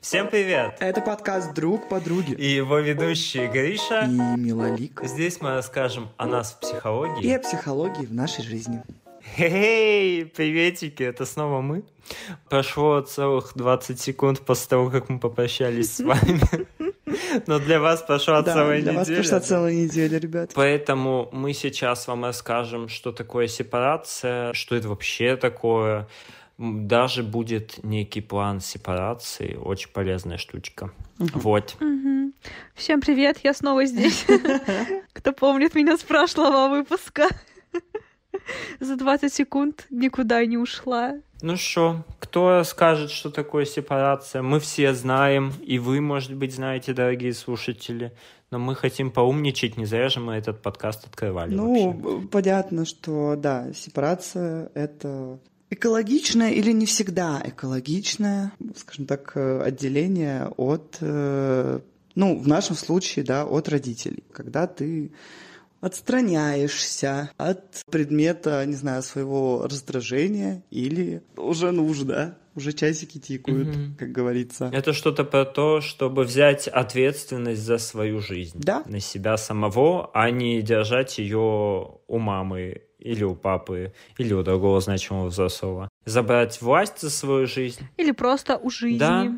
Всем привет! Это подкаст «Друг подруги». И его ведущие Гриша и Милолик. Здесь мы расскажем о нас в психологии. И о психологии в нашей жизни. Хей, приветики, это снова мы. Прошло целых 20 секунд после того, как мы попрощались с вами. Но для вас прошла да, целая для неделя. вас прошла целая неделя, ребят. Поэтому мы сейчас вам расскажем, что такое сепарация, что это вообще такое. Даже будет некий план сепарации, очень полезная штучка. Вот. Всем привет, я снова здесь. Кто помнит меня с прошлого выпуска. За 20 секунд никуда не ушла. Ну что, кто скажет, что такое сепарация? Мы все знаем, и вы, может быть, знаете, дорогие слушатели. Но мы хотим поумничать, не зря же мы этот подкаст открывали. Ну, вообще. понятно, что да, сепарация это экологичное или не всегда экологичное, скажем так, отделение от, э, ну, в нашем случае, да, от родителей. Когда ты отстраняешься от предмета, не знаю, своего раздражения или уже нужда, уже часики тикают, угу. как говорится. Это что-то про то, чтобы взять ответственность за свою жизнь да? на себя самого, а не держать ее у мамы или у папы, или у другого значимого взрослого. Забрать власть за свою жизнь. Или просто у жизни. Да,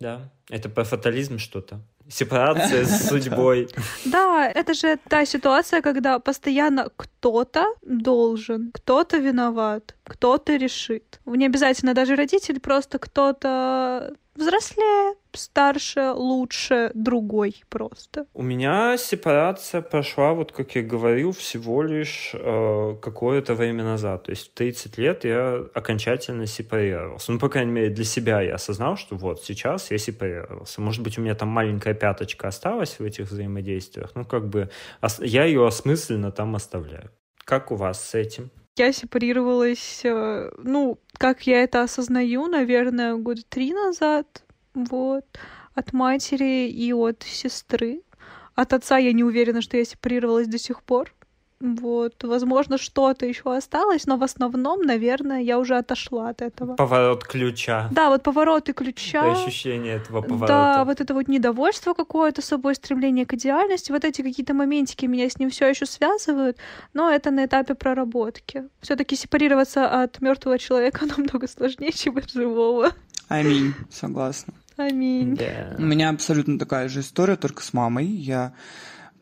да. Это про фатализм что-то сепарация с судьбой. Да, это же та ситуация, когда постоянно кто-то должен, кто-то виноват, кто-то решит. Не обязательно даже родитель, просто кто-то взрослее, старше, лучше, другой просто. У меня сепарация прошла, вот как я говорил, всего лишь э, какое-то время назад. То есть в 30 лет я окончательно сепарировался. Ну, по крайней мере, для себя я осознал, что вот сейчас я сепарировался. Может быть, у меня там маленькая пяточка осталась в этих взаимодействиях. Ну, как бы я ее осмысленно там оставляю. Как у вас с этим? Я сепарировалась, э, ну, как я это осознаю, наверное, года три назад, вот, от матери и от сестры. От отца я не уверена, что я сепарировалась до сих пор. Вот, возможно, что-то еще осталось, но в основном, наверное, я уже отошла от этого. Поворот ключа. Да, вот повороты ключа. Ощущение этого поворота. Да, вот это вот недовольство какое-то собой, стремление к идеальности, вот эти какие-то моментики меня с ним все еще связывают, но это на этапе проработки. Все-таки сепарироваться от мертвого человека намного сложнее, чем от живого. Аминь, согласна. Аминь. Yeah. У меня абсолютно такая же история, только с мамой. Я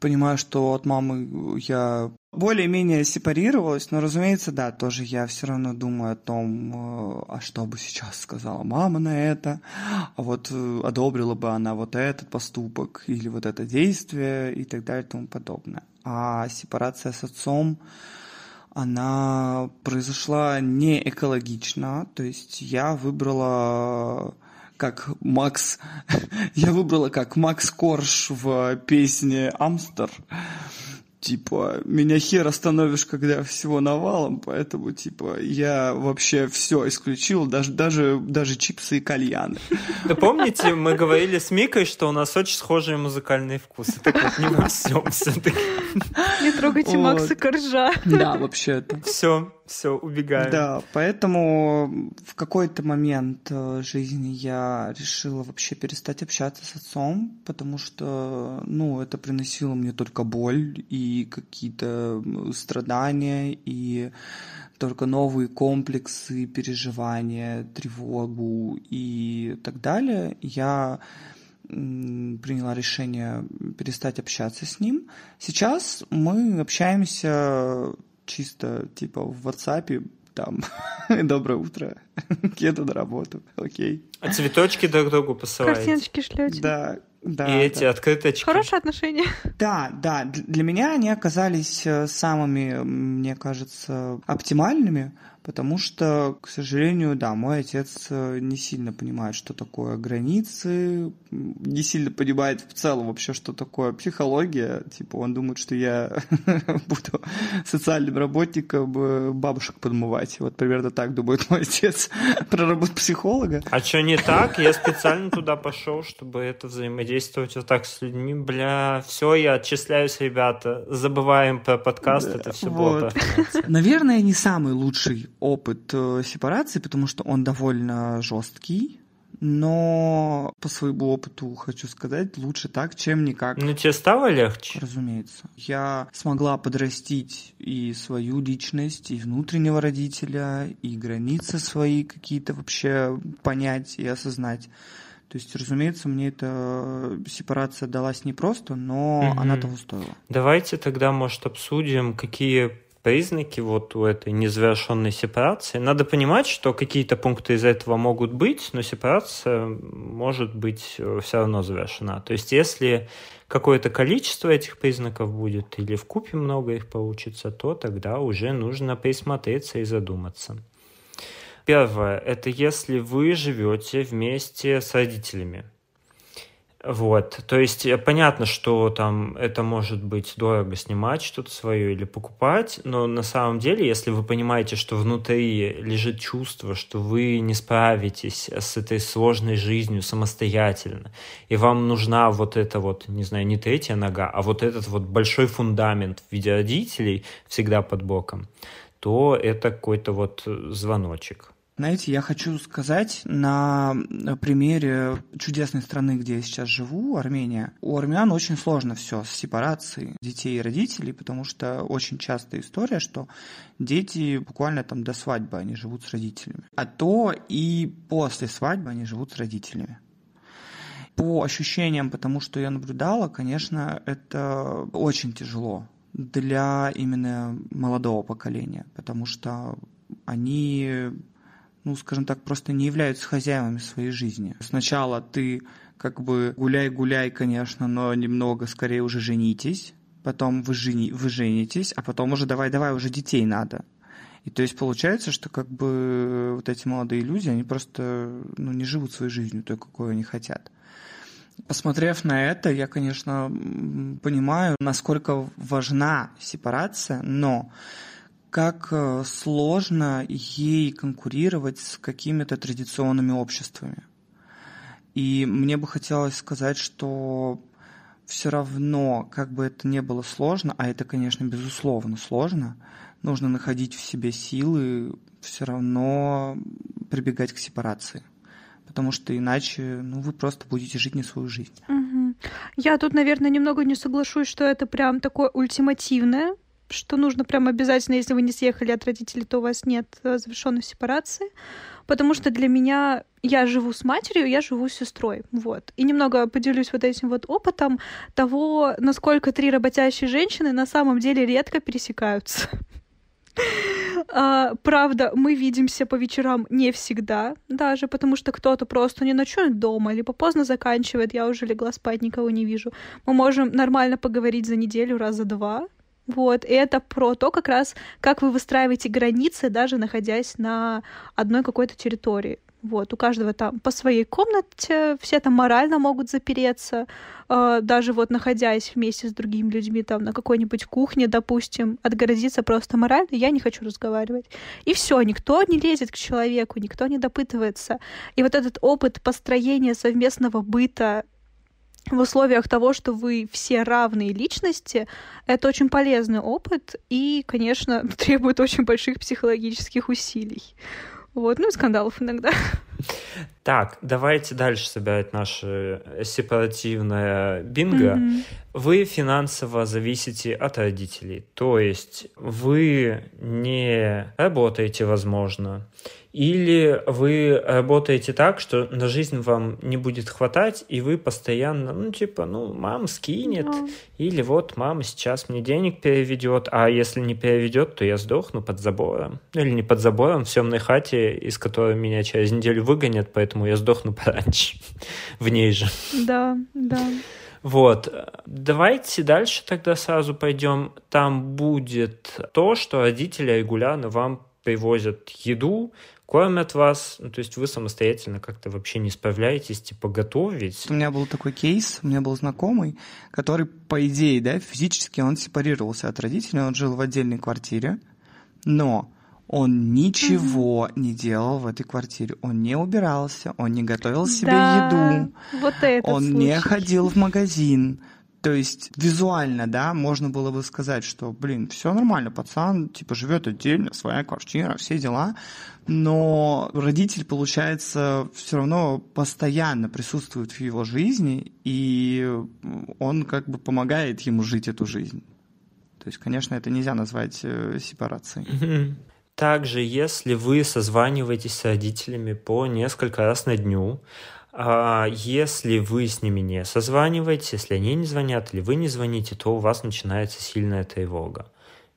понимаю, что от мамы я более-менее сепарировалась, но, разумеется, да, тоже я все равно думаю о том, э, а что бы сейчас сказала мама на это, а вот э, одобрила бы она вот этот поступок или вот это действие и так далее и тому подобное. А сепарация с отцом, она произошла не экологично, то есть я выбрала как Макс, я выбрала как Макс Корж в песне «Амстер». Типа, меня хер остановишь, когда всего навалом, поэтому, типа, я вообще все исключил, даже, даже, даже чипсы и кальяны. Да помните, мы говорили с Микой, что у нас очень схожие музыкальные вкусы. Так вот, не во всем все-таки. Не трогайте Макса Коржа. Да, вообще-то. Все, все, убегаем. Да, поэтому в какой-то момент э, жизни я решила вообще перестать общаться с отцом, потому что, ну, это приносило мне только боль и какие-то страдания, и только новые комплексы, переживания, тревогу и так далее. Я приняла решение перестать общаться с ним. Сейчас мы общаемся чисто типа в WhatsApp, там, доброе утро, еду на работу, окей. А цветочки друг другу посылаете? Картиночки шлете. Да, да. И эти да. открыточки. Хорошие отношения. Да, да. Для меня они оказались э, самыми, мне кажется, оптимальными, потому что, к сожалению, да, мой отец э, не сильно понимает, что такое границы, не сильно понимает в целом вообще, что такое психология. Типа он думает, что я буду социальным работником э, бабушек подмывать. Вот примерно так думает мой отец про работу психолога. А что не так? Я специально туда пошел, чтобы это взаимодействовать вот так с людьми. Бля, все, я отчисляюсь, ребята. Забываем про подкаст, это все было. Наверное, не самый лучший опыт э, сепарации, потому что он довольно жесткий, но по своему опыту хочу сказать, лучше так, чем никак. Ну, тебе стало легче? Разумеется. Я смогла подрастить и свою личность, и внутреннего родителя, и границы свои какие-то вообще понять и осознать. То есть, разумеется, мне эта сепарация далась непросто, но угу. она того стоила. Давайте тогда, может, обсудим, какие признаки вот у этой незавершенной сепарации. Надо понимать, что какие-то пункты из этого могут быть, но сепарация может быть э, все равно завершена. То есть если какое-то количество этих признаков будет или в купе много их получится, то тогда уже нужно присмотреться и задуматься. Первое – это если вы живете вместе с родителями. Вот, то есть э, понятно, что там это может быть дорого снимать что-то свое или покупать, но на самом деле, если вы понимаете, что внутри лежит чувство, что вы не справитесь с этой сложной жизнью самостоятельно, и вам нужна вот эта вот, не знаю, не третья нога, а вот этот вот большой фундамент в виде родителей всегда под боком, то это какой-то вот звоночек. Знаете, я хочу сказать на примере чудесной страны, где я сейчас живу, Армения. У армян очень сложно все с сепарацией детей и родителей, потому что очень частая история, что дети буквально там до свадьбы они живут с родителями. А то и после свадьбы они живут с родителями. По ощущениям, потому что я наблюдала, конечно, это очень тяжело для именно молодого поколения, потому что они ну, скажем так, просто не являются хозяевами своей жизни. Сначала ты как бы гуляй-гуляй, конечно, но немного скорее уже женитесь, потом вы, жени, вы женитесь, а потом уже давай-давай, уже детей надо. И то есть получается, что как бы вот эти молодые люди, они просто ну, не живут своей жизнью той, какой они хотят. Посмотрев на это, я, конечно, понимаю, насколько важна сепарация, но как э, сложно ей конкурировать с какими-то традиционными обществами. И мне бы хотелось сказать, что все равно, как бы это ни было сложно, а это, конечно, безусловно сложно, нужно находить в себе силы все равно прибегать к сепарации. Потому что иначе ну, вы просто будете жить не свою жизнь. Угу. Я тут, наверное, немного не соглашусь, что это прям такое ультимативное что нужно прям обязательно, если вы не съехали от родителей, то у вас нет э, завершенной сепарации. Потому что для меня я живу с матерью, я живу с сестрой. Вот. И немного поделюсь вот этим вот опытом того, насколько три работящие женщины на самом деле редко пересекаются. А, правда, мы видимся по вечерам не всегда, даже потому что кто-то просто не ночует дома, либо поздно заканчивает, я уже легла спать, никого не вижу. Мы можем нормально поговорить за неделю раза два, вот, и это про то, как раз, как вы выстраиваете границы, даже находясь на одной какой-то территории. Вот, у каждого там по своей комнате, все там морально могут запереться, э, даже вот находясь вместе с другими людьми там на какой-нибудь кухне, допустим, отгородиться просто морально, я не хочу разговаривать. И все, никто не лезет к человеку, никто не допытывается. И вот этот опыт построения совместного быта в условиях того, что вы все равные личности, это очень полезный опыт и, конечно, требует очень больших психологических усилий. Вот, ну и скандалов иногда. Так, давайте дальше собирать наше сепаративное бинго. Mm-hmm. Вы финансово зависите от родителей, то есть вы не работаете, возможно, или вы работаете так, что на жизнь вам не будет хватать, и вы постоянно, ну, типа, ну, мама скинет, mm. или вот мама сейчас мне денег переведет, а если не переведет, то я сдохну под забором. Ну, или не под забором, в темной хате, из которой меня через неделю выгонят, поэтому я сдохну пораньше в ней же. Да, да. Вот. Давайте дальше тогда сразу пойдем. Там будет то, что родители регулярно вам привозят еду, кормят вас, ну, то есть вы самостоятельно как-то вообще не справляетесь, типа, готовить. У меня был такой кейс, у меня был знакомый, который, по идее, да, физически он сепарировался от родителей, он жил в отдельной квартире, но он ничего угу. не делал в этой квартире. Он не убирался, он не готовил себе да, еду, вот это он случай. не ходил в магазин. То есть визуально, да, можно было бы сказать, что, блин, все нормально, пацан, типа, живет отдельно, своя квартира, все дела, но родитель, получается, все равно постоянно присутствует в его жизни, и он как бы помогает ему жить эту жизнь. То есть, конечно, это нельзя назвать э, сепарацией. Также, если вы созваниваетесь с родителями по несколько раз на дню, а если вы с ними не созваниваетесь, если они не звонят или вы не звоните, то у вас начинается сильная тревога.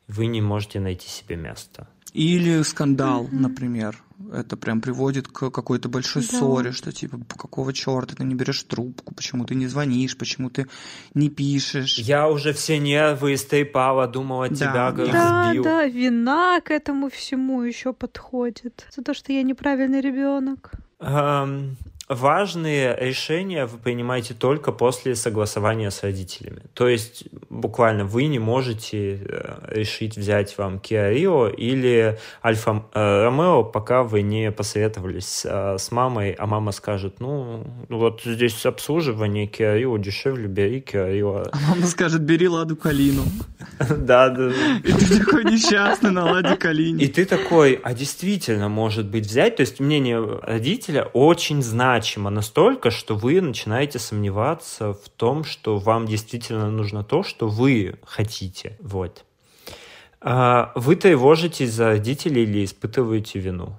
Вы не можете найти себе место. Или скандал, mm-hmm. например. Это прям приводит к какой-то большой да. ссоре, что типа, какого черта ты не берешь трубку, почему ты не звонишь, почему ты не пишешь. Я уже все нервы истрепала, думала, да. тебя как да, сбил. Да, вина к этому всему еще подходит. За то, что я неправильный ребенок. Um, важные решения вы принимаете только после согласования с родителями. То есть буквально вы не можете э, решить взять вам Kia Rio или Альфа Ромео, пока вы не посоветовались э, с мамой, а мама скажет, ну, вот здесь обслуживание Kia Rio дешевле, бери Kia Rio. А мама скажет, бери Ладу Калину. Да, да. И ты такой несчастный на Ладе Калине. И ты такой, а действительно, может быть, взять? То есть мнение родителя очень значимо значимо настолько, что вы начинаете сомневаться в том, что вам действительно нужно то, что вы хотите. Вот. А вы тревожитесь за родителей или испытываете вину?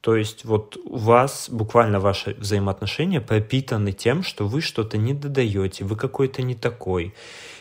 То есть вот у вас буквально ваши взаимоотношения пропитаны тем, что вы что-то не додаете, вы какой-то не такой.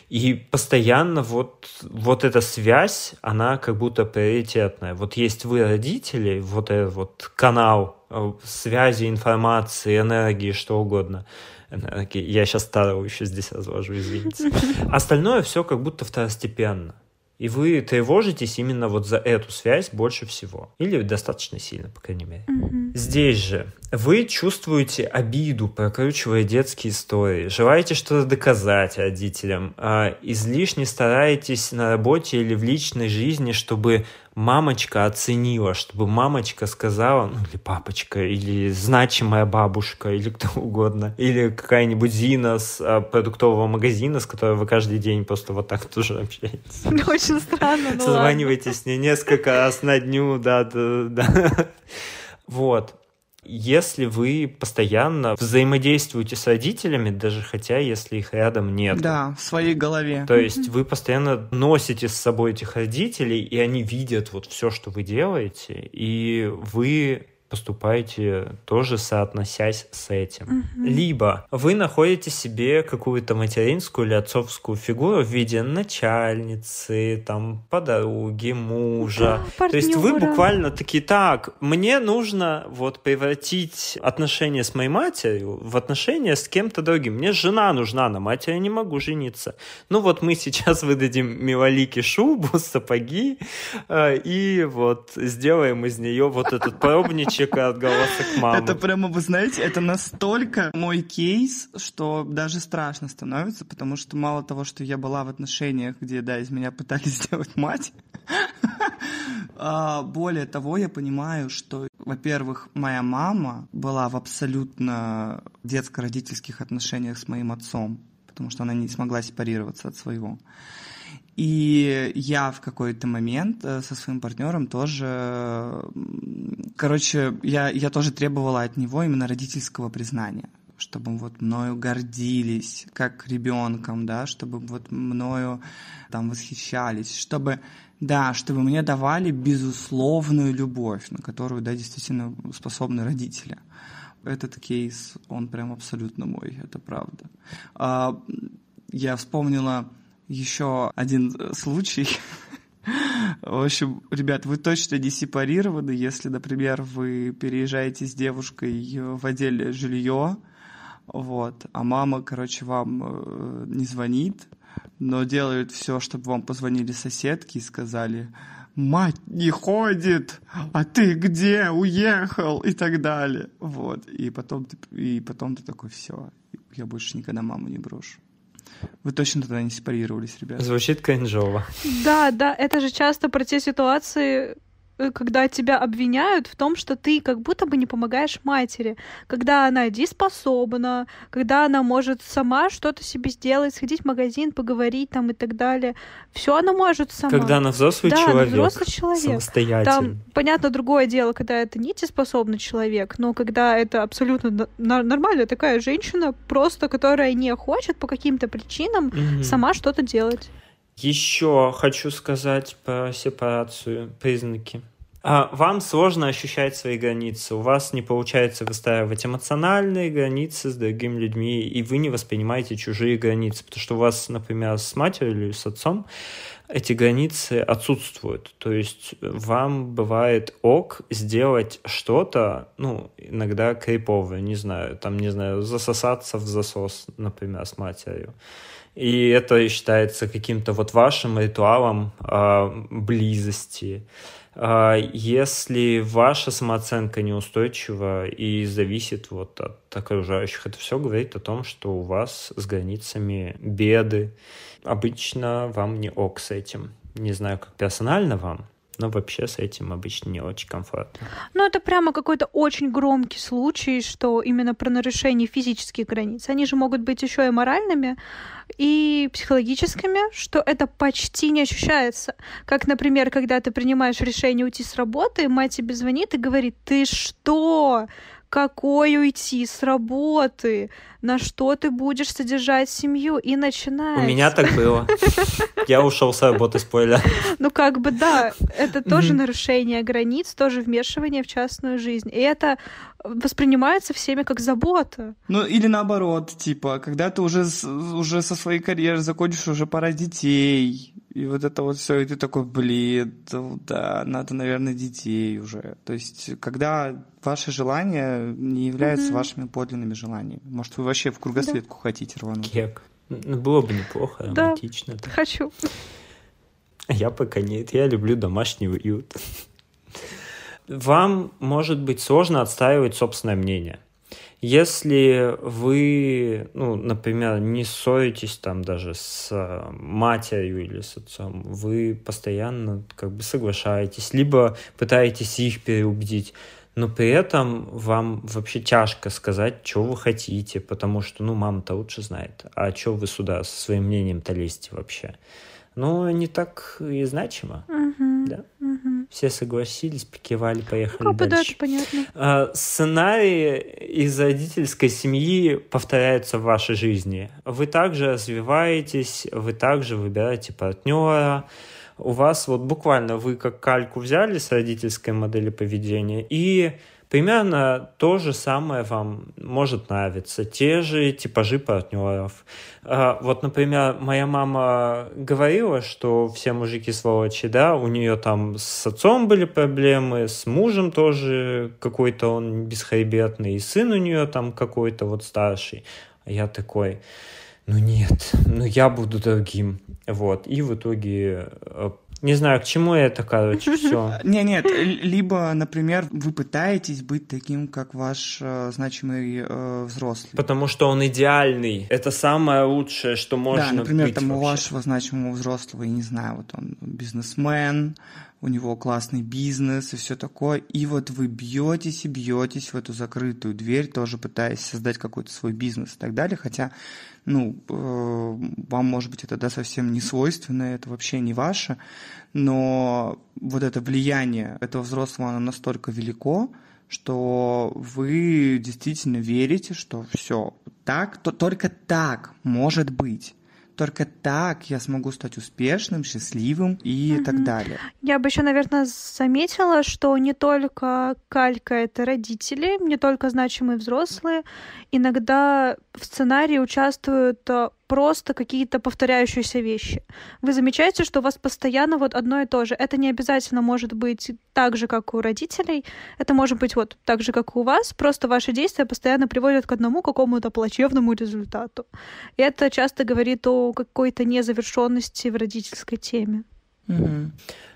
И постоянно вот, вот эта связь, она как будто приоритетная. Вот есть вы родители, вот этот вот канал Э, связи, информации, энергии, что угодно. Энергии. Я сейчас старого еще здесь развожу, извините. Остальное все как будто второстепенно. И вы тревожитесь именно вот за эту связь больше всего. Или достаточно сильно, по крайней мере. Mm-hmm. Здесь же вы чувствуете обиду, прокручивая детские истории. Желаете что-то доказать родителям. А излишне стараетесь на работе или в личной жизни, чтобы мамочка оценила, чтобы мамочка сказала, ну или папочка, или значимая бабушка, или кто угодно, или какая-нибудь Зина с а, продуктового магазина, с которой вы каждый день просто вот так тоже общаетесь. Очень странно, ну Созваниваетесь с ней несколько раз на дню, да, да, да. Вот если вы постоянно взаимодействуете с родителями, даже хотя если их рядом нет. Да, в своей голове. То есть вы постоянно носите с собой этих родителей, и они видят вот все, что вы делаете, и вы поступаете тоже соотносясь с этим. Угу. Либо вы находите себе какую-то материнскую или отцовскую фигуру в виде начальницы, там, подруги, мужа. Да, То есть вы буквально такие, так, мне нужно вот превратить отношения с моей матерью в отношения с кем-то другим. Мне жена нужна, на матери не могу жениться. Ну вот мы сейчас выдадим Милолике шубу, сапоги, э, и вот сделаем из нее вот этот пробничек от голоса к мамы. Это прямо, вы знаете, это настолько мой кейс, что даже страшно становится, потому что мало того, что я была в отношениях, где, да, из меня пытались сделать мать, а, более того, я понимаю, что, во-первых, моя мама была в абсолютно детско-родительских отношениях с моим отцом, потому что она не смогла сепарироваться от своего. И я в какой-то момент э, со своим партнером тоже, короче, я, я тоже требовала от него именно родительского признания чтобы вот мною гордились как ребенком, да, чтобы вот мною там восхищались, чтобы, да, чтобы мне давали безусловную любовь, на которую, да, действительно способны родители. Этот кейс, он прям абсолютно мой, это правда. А, я вспомнила еще один э, случай. В общем, ребят, вы точно не сепарированы, если, например, вы переезжаете с девушкой в отдельное жилье, вот, а мама, короче, вам э, не звонит, но делает все, чтобы вам позвонили соседки и сказали, мать не ходит, а ты где, уехал и так далее. Вот, и потом ты, и потом ты такой, все, я больше никогда маму не брошу. Вы точно тогда не сепарировались, ребята. Звучит кринжово. Да, да, это же часто про те ситуации, когда тебя обвиняют в том, что ты как будто бы не помогаешь матери, когда она дееспособна, когда она может сама что-то себе сделать, сходить в магазин, поговорить там и так далее. Все она может сама. Когда она взрослый да, человек. Она взрослый человек. Самостоятельный. Там, понятно, другое дело, когда это не дееспособный человек, но когда это абсолютно нормальная такая женщина, просто которая не хочет по каким-то причинам угу. сама что-то делать. Еще хочу сказать про сепарацию, признаки. А вам сложно ощущать свои границы, у вас не получается выстраивать эмоциональные границы с другими людьми, и вы не воспринимаете чужие границы, потому что у вас, например, с матерью или с отцом эти границы отсутствуют. То есть вам бывает ок сделать что-то, ну, иногда криповое, не знаю, там, не знаю, засосаться в засос, например, с матерью. И это считается каким-то вот вашим ритуалом э, близости. Э, если ваша самооценка неустойчива и зависит вот от окружающих, это все говорит о том, что у вас с границами беды. Обычно вам не ок с этим. Не знаю, как персонально вам, но вообще с этим обычно не очень комфортно. Ну, это прямо какой-то очень громкий случай, что именно про нарушение физических границ. Они же могут быть еще и моральными, и психологическими, что это почти не ощущается. Как, например, когда ты принимаешь решение уйти с работы, мать тебе звонит и говорит, ты что? Какой уйти с работы, на что ты будешь содержать семью, и начинается. У меня так было. Я ушел с работы, спойлер. Ну, как бы, да, это тоже нарушение границ, тоже вмешивание в частную жизнь. И это воспринимается всеми как забота. Ну, или наоборот, типа, когда ты уже, уже со своей карьеры закончишь, уже пора детей, и вот это вот все, и ты такой, блин, да, надо, наверное, детей уже. То есть, когда ваши желания не являются mm-hmm. вашими подлинными желаниями. Может, вы вообще в кругосветку да. хотите рвануть? Кек. Ну, было бы неплохо, романтично. Да, хочу. Я пока нет, я люблю домашний уют. Вам может быть сложно отстаивать собственное мнение. Если вы, ну, например, не ссоритесь там даже с э, матерью или с отцом, вы постоянно как бы соглашаетесь, либо пытаетесь их переубедить, но при этом вам вообще тяжко сказать, что вы хотите, потому что, ну, мама-то лучше знает, а что вы сюда со своим мнением-то лезете вообще? Ну, не так и значимо, угу, да? Все согласились, покивали, поехали ну, дальше. Да, понятно. А, сценарии из родительской семьи повторяются в вашей жизни. Вы также развиваетесь, вы также выбираете партнера, у вас вот буквально вы как кальку взяли с родительской модели поведения и Примерно то же самое вам может нравиться, те же типажи партнеров. А, вот, например, моя мама говорила, что все мужики сволочи, да, у нее там с отцом были проблемы, с мужем тоже какой-то он бесхребетный, и сын у нее там какой-то вот старший. А я такой, ну нет, ну я буду другим. Вот, и в итоге э, не знаю, к чему это, короче, все. Не, нет, либо, например, вы пытаетесь быть таким, как ваш э, значимый э, взрослый. Потому что он идеальный. Это самое лучшее, что можно Да, например, быть там вообще. у вашего значимого взрослого, я не знаю, вот он бизнесмен, у него классный бизнес и все такое, и вот вы бьетесь и бьетесь в эту закрытую дверь, тоже пытаясь создать какой-то свой бизнес и так далее, хотя, ну, э, вам, может быть, это, да, совсем не свойственно, это вообще не ваше, но вот это влияние этого взрослого, оно настолько велико, что вы действительно верите, что все так, то только так может быть только так я смогу стать успешным, счастливым и угу. так далее. Я бы еще, наверное, заметила, что не только калька это родители, не только значимые взрослые. Иногда в сценарии участвуют а, просто какие-то повторяющиеся вещи. Вы замечаете, что у вас постоянно вот одно и то же. Это не обязательно может быть так же, как у родителей. Это может быть вот так же, как у вас. Просто ваши действия постоянно приводят к одному какому-то плачевному результату. И это часто говорит о какой-то незавершенности в родительской теме. Угу.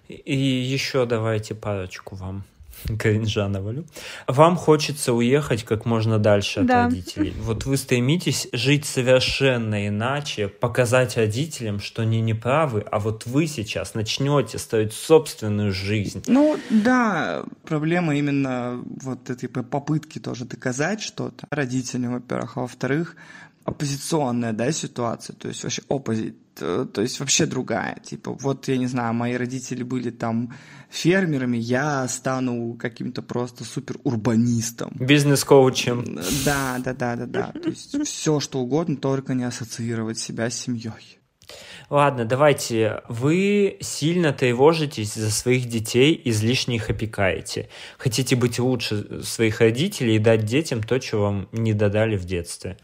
И еще давайте парочку вам. кринжа навалю. Вам хочется уехать как можно дальше от Да. родителей. Вот вы стремитесь жить совершенно иначе, показать родителям, что они не правы, а вот вы сейчас начнете строить собственную жизнь. Ну, да, проблема именно вот этой попытки тоже доказать что-то родителям, во-первых, а во-вторых, оппозиционная, да, ситуация, то есть вообще оппозит, э, то есть вообще другая, типа, вот, я не знаю, мои родители были там фермерами, я стану каким-то просто супер урбанистом. Бизнес-коучем. Да, да, да, да, да, то есть все что угодно, только не ассоциировать себя с семьей. Ладно, давайте. Вы сильно тревожитесь за своих детей, излишне их опекаете. Хотите быть лучше своих родителей и дать детям то, чего вам не додали в детстве.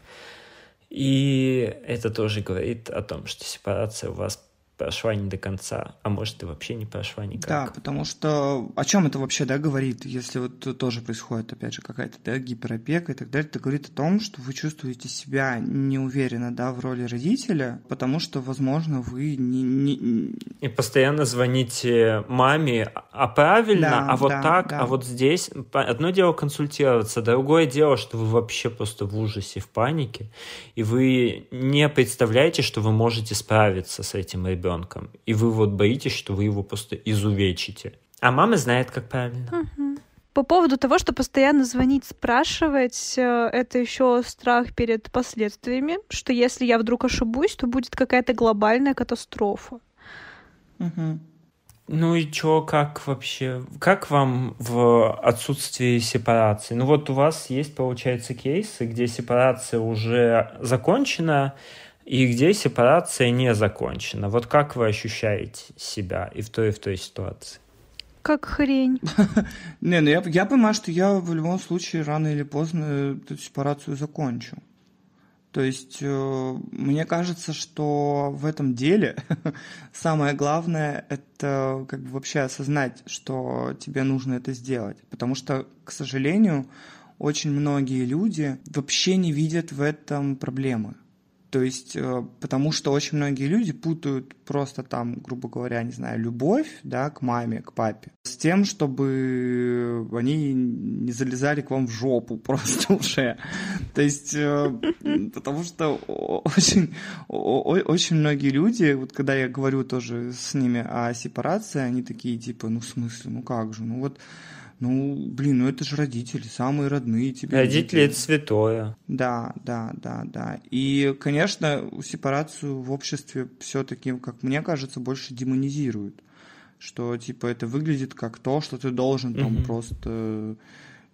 И это тоже говорит о том, что сепарация у вас прошла не до конца, а может и вообще не прошла никак. Да, потому что о чем это вообще, да, говорит, если вот тоже происходит, опять же, какая-то, да, гиперопека и так далее, это говорит о том, что вы чувствуете себя неуверенно, да, в роли родителя, потому что, возможно, вы не... не- И постоянно звоните маме, а правильно, Да, а вот да, так, да. а вот здесь. Одно дело консультироваться, другое дело, что вы вообще просто в ужасе, в панике, и вы не представляете, что вы можете справиться с этим ребенком, и вы вот боитесь, что вы его просто изувечите. А мама знает, как правильно. По поводу того, что постоянно звонить, спрашивать, э, это еще страх перед последствиями, что если я вдруг ошибусь, то будет какая-то глобальная катастрофа. Мгм. Ну и чё, как вообще, как вам в отсутствии сепарации? Ну вот у вас есть, получается, кейсы, где сепарация уже закончена, и где сепарация не закончена. Вот как вы ощущаете себя и в той, и в той ситуации? Как хрень. Не, ну я, я понимаю, что я в любом случае рано или поздно эту сепарацию закончу. То есть э, мне кажется, что в этом деле самое главное это как бы вообще осознать, что тебе нужно это сделать. Потому что, к сожалению, очень многие люди вообще не видят в этом проблемы. То есть, э, потому что очень многие люди путают просто там, грубо говоря, не знаю, любовь, да, к маме, к папе, с тем, чтобы они не залезали к вам в жопу просто уже. То есть, э, потому что очень, очень многие люди, вот когда я говорю тоже с ними о сепарации, они такие типа, ну в смысле, ну как же, ну вот, ну блин, ну это же родители, самые родные тебе. Родители люди». это святое. Да, да, да, да. И, конечно, сепарацию в обществе все-таки, как мне кажется, больше демонизируют. Что, типа, это выглядит как то, что ты должен там Мгм. просто,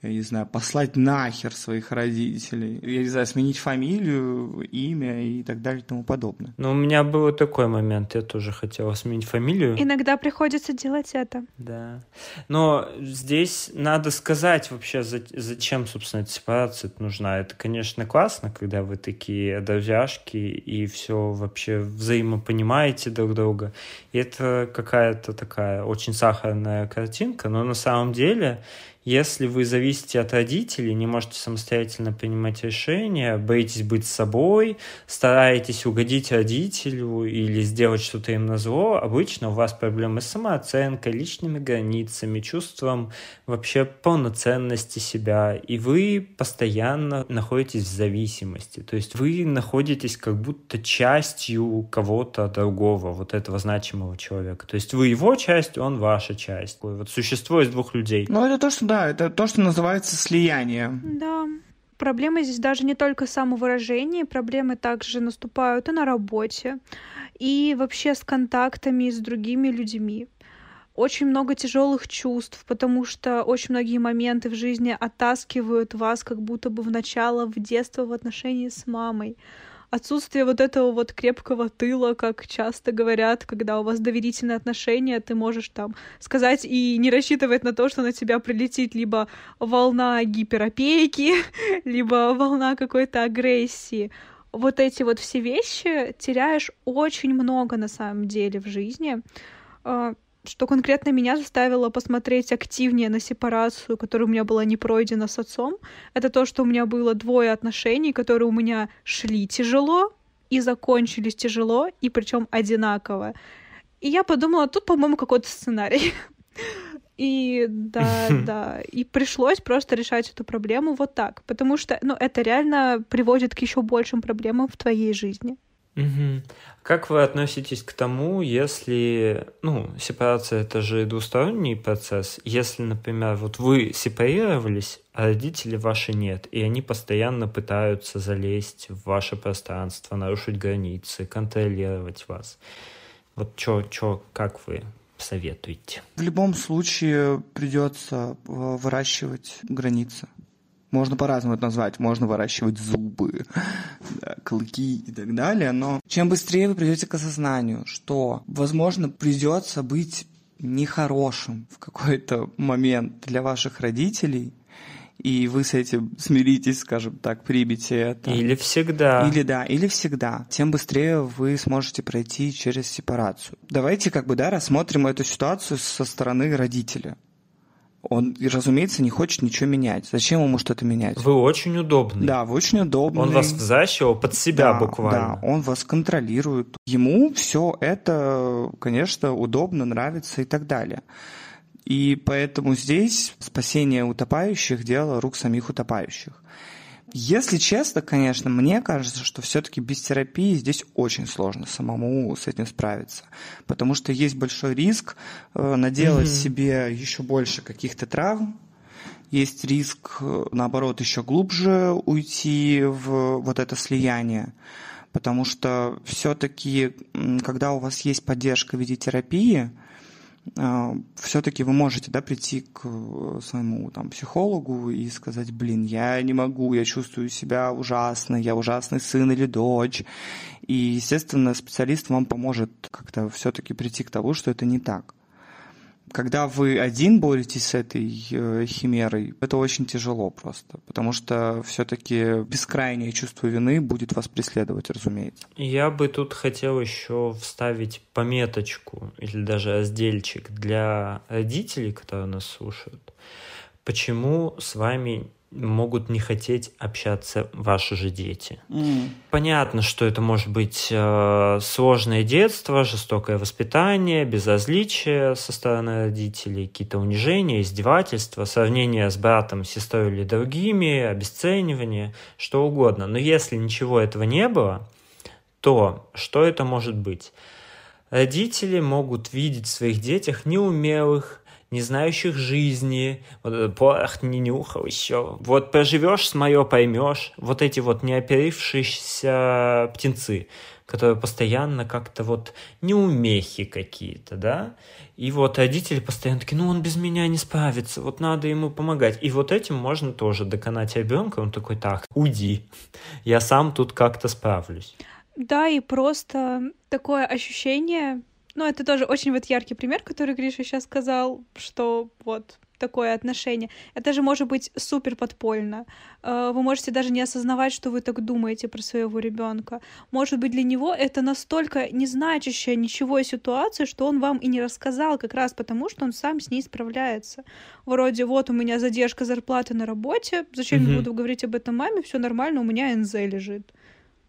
я не знаю, послать нахер своих родителей. Я не знаю, сменить фамилию, имя и так далее и тому подобное. Но у меня был такой момент, я тоже хотела сменить фамилию. Иногда приходится делать это. Да. Но здесь надо сказать вообще, за- зачем, собственно, эта сепарация нужна. Это, конечно, классно, когда вы такие друзьяшки и все вообще взаимопонимаете друг друга. И это какая-то такая очень сахарная картинка, но на самом деле если вы зависите от родителей, не можете самостоятельно принимать решения, боитесь быть собой, стараетесь угодить родителю или сделать что-то им на зло, обычно у вас проблемы с самооценкой, личными границами, чувством вообще полноценности себя, и вы постоянно находитесь в зависимости. То есть вы находитесь как будто частью кого-то другого, вот этого значимого человека. То есть вы его часть, он ваша часть. Вот существо из двух людей. Ну, это то, что, да, это то, что называется слияние. Да. Проблемы здесь даже не только самовыражение, проблемы также наступают и на работе, и вообще с контактами с другими людьми. Очень много тяжелых чувств, потому что очень многие моменты в жизни оттаскивают вас как будто бы в начало, в детство, в отношении с мамой. Отсутствие вот этого вот крепкого тыла, как часто говорят, когда у вас доверительные отношения, ты можешь там сказать и не рассчитывать на то, что на тебя прилетит либо волна гиперопеки, либо волна какой-то агрессии. Вот эти вот все вещи теряешь очень много на самом деле в жизни. Что конкретно меня заставило посмотреть активнее на сепарацию, которая у меня была не пройдена с отцом, это то, что у меня было двое отношений, которые у меня шли тяжело и закончились тяжело, и причем одинаково. И я подумала, тут, по-моему, какой-то сценарий. И да, да. И пришлось просто решать эту проблему вот так. Потому что, ну, это реально приводит к еще большим проблемам в твоей жизни. Угу. Как вы относитесь к тому, если, ну, сепарация это же двусторонний процесс, если, например, вот вы сепарировались, а родители ваши нет, и они постоянно пытаются залезть в ваше пространство, нарушить границы, контролировать вас. Вот что, что, как вы советуете? В любом случае придется э, выращивать границы. Можно по-разному это назвать. Можно выращивать зубы, да, клыки и так далее. Но чем быстрее вы придете к осознанию, что, возможно, придется быть нехорошим в какой-то момент для ваших родителей, и вы с этим смиритесь, скажем так, примете это. Или всегда. Или да, или всегда. Тем быстрее вы сможете пройти через сепарацию. Давайте как бы, да, рассмотрим эту ситуацию со стороны родителя. Он, разумеется, не хочет ничего менять. Зачем ему что-то менять? Вы очень удобный. Да, вы очень удобный. Он вас взащивал под себя да, буквально. Да, он вас контролирует. Ему все это, конечно, удобно, нравится и так далее. И поэтому здесь спасение утопающих – дело рук самих утопающих. Если честно, конечно, мне кажется, что все-таки без терапии здесь очень сложно самому с этим справиться, потому что есть большой риск э, наделать mm-hmm. себе еще больше каких-то травм, есть риск, э, наоборот, еще глубже уйти в вот это слияние, потому что все-таки, когда у вас есть поддержка в виде терапии, все-таки вы можете да, прийти к э, своему там, психологу и сказать, блин, я не могу, я чувствую себя ужасно, я ужасный сын или дочь. И, естественно, специалист вам поможет как-то все-таки прийти к тому, что это не так когда вы один боретесь с этой э, химерой, это очень тяжело просто, потому что все-таки бескрайнее чувство вины будет вас преследовать, разумеется. Я бы тут хотел еще вставить пометочку или даже разделчик для родителей, которые нас слушают. Почему с вами могут не хотеть общаться ваши же дети. Mm. Понятно, что это может быть э, сложное детство, жестокое воспитание, безразличие со стороны родителей, какие-то унижения, издевательства, сравнение с братом, сестрой или другими, обесценивание, что угодно. Но если ничего этого не было, то что это может быть? Родители могут видеть в своих детях неумелых, не знающих жизни, вот порох не нюхал еще. Вот проживешь с мое, поймешь. Вот эти вот неоперившиеся птенцы, которые постоянно как-то вот неумехи какие-то, да, и вот родители постоянно такие, ну он без меня не справится, вот надо ему помогать. И вот этим можно тоже доконать ребенка, он такой, так, уйди, я сам тут как-то справлюсь. Да, и просто такое ощущение, ну, это тоже очень вот яркий пример, который Гриша сейчас сказал, что вот такое отношение. Это же может быть супер подпольно. Э, вы можете даже не осознавать, что вы так думаете про своего ребенка. Может быть, для него это настолько незначащая ничего ситуация, что он вам и не рассказал, как раз потому, что он сам с ней справляется. Вроде, вот у меня задержка зарплаты на работе, зачем mm-hmm. я буду говорить об этом маме, все нормально, у меня НЗ лежит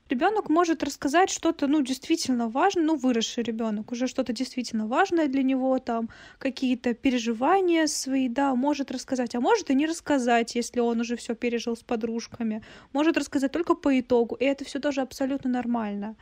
ребенок может рассказать что-то, ну, действительно важное, ну, выросший ребенок, уже что-то действительно важное для него, там, какие-то переживания свои, да, может рассказать, а может и не рассказать, если он уже все пережил с подружками, может рассказать только по итогу, и это все тоже абсолютно нормально.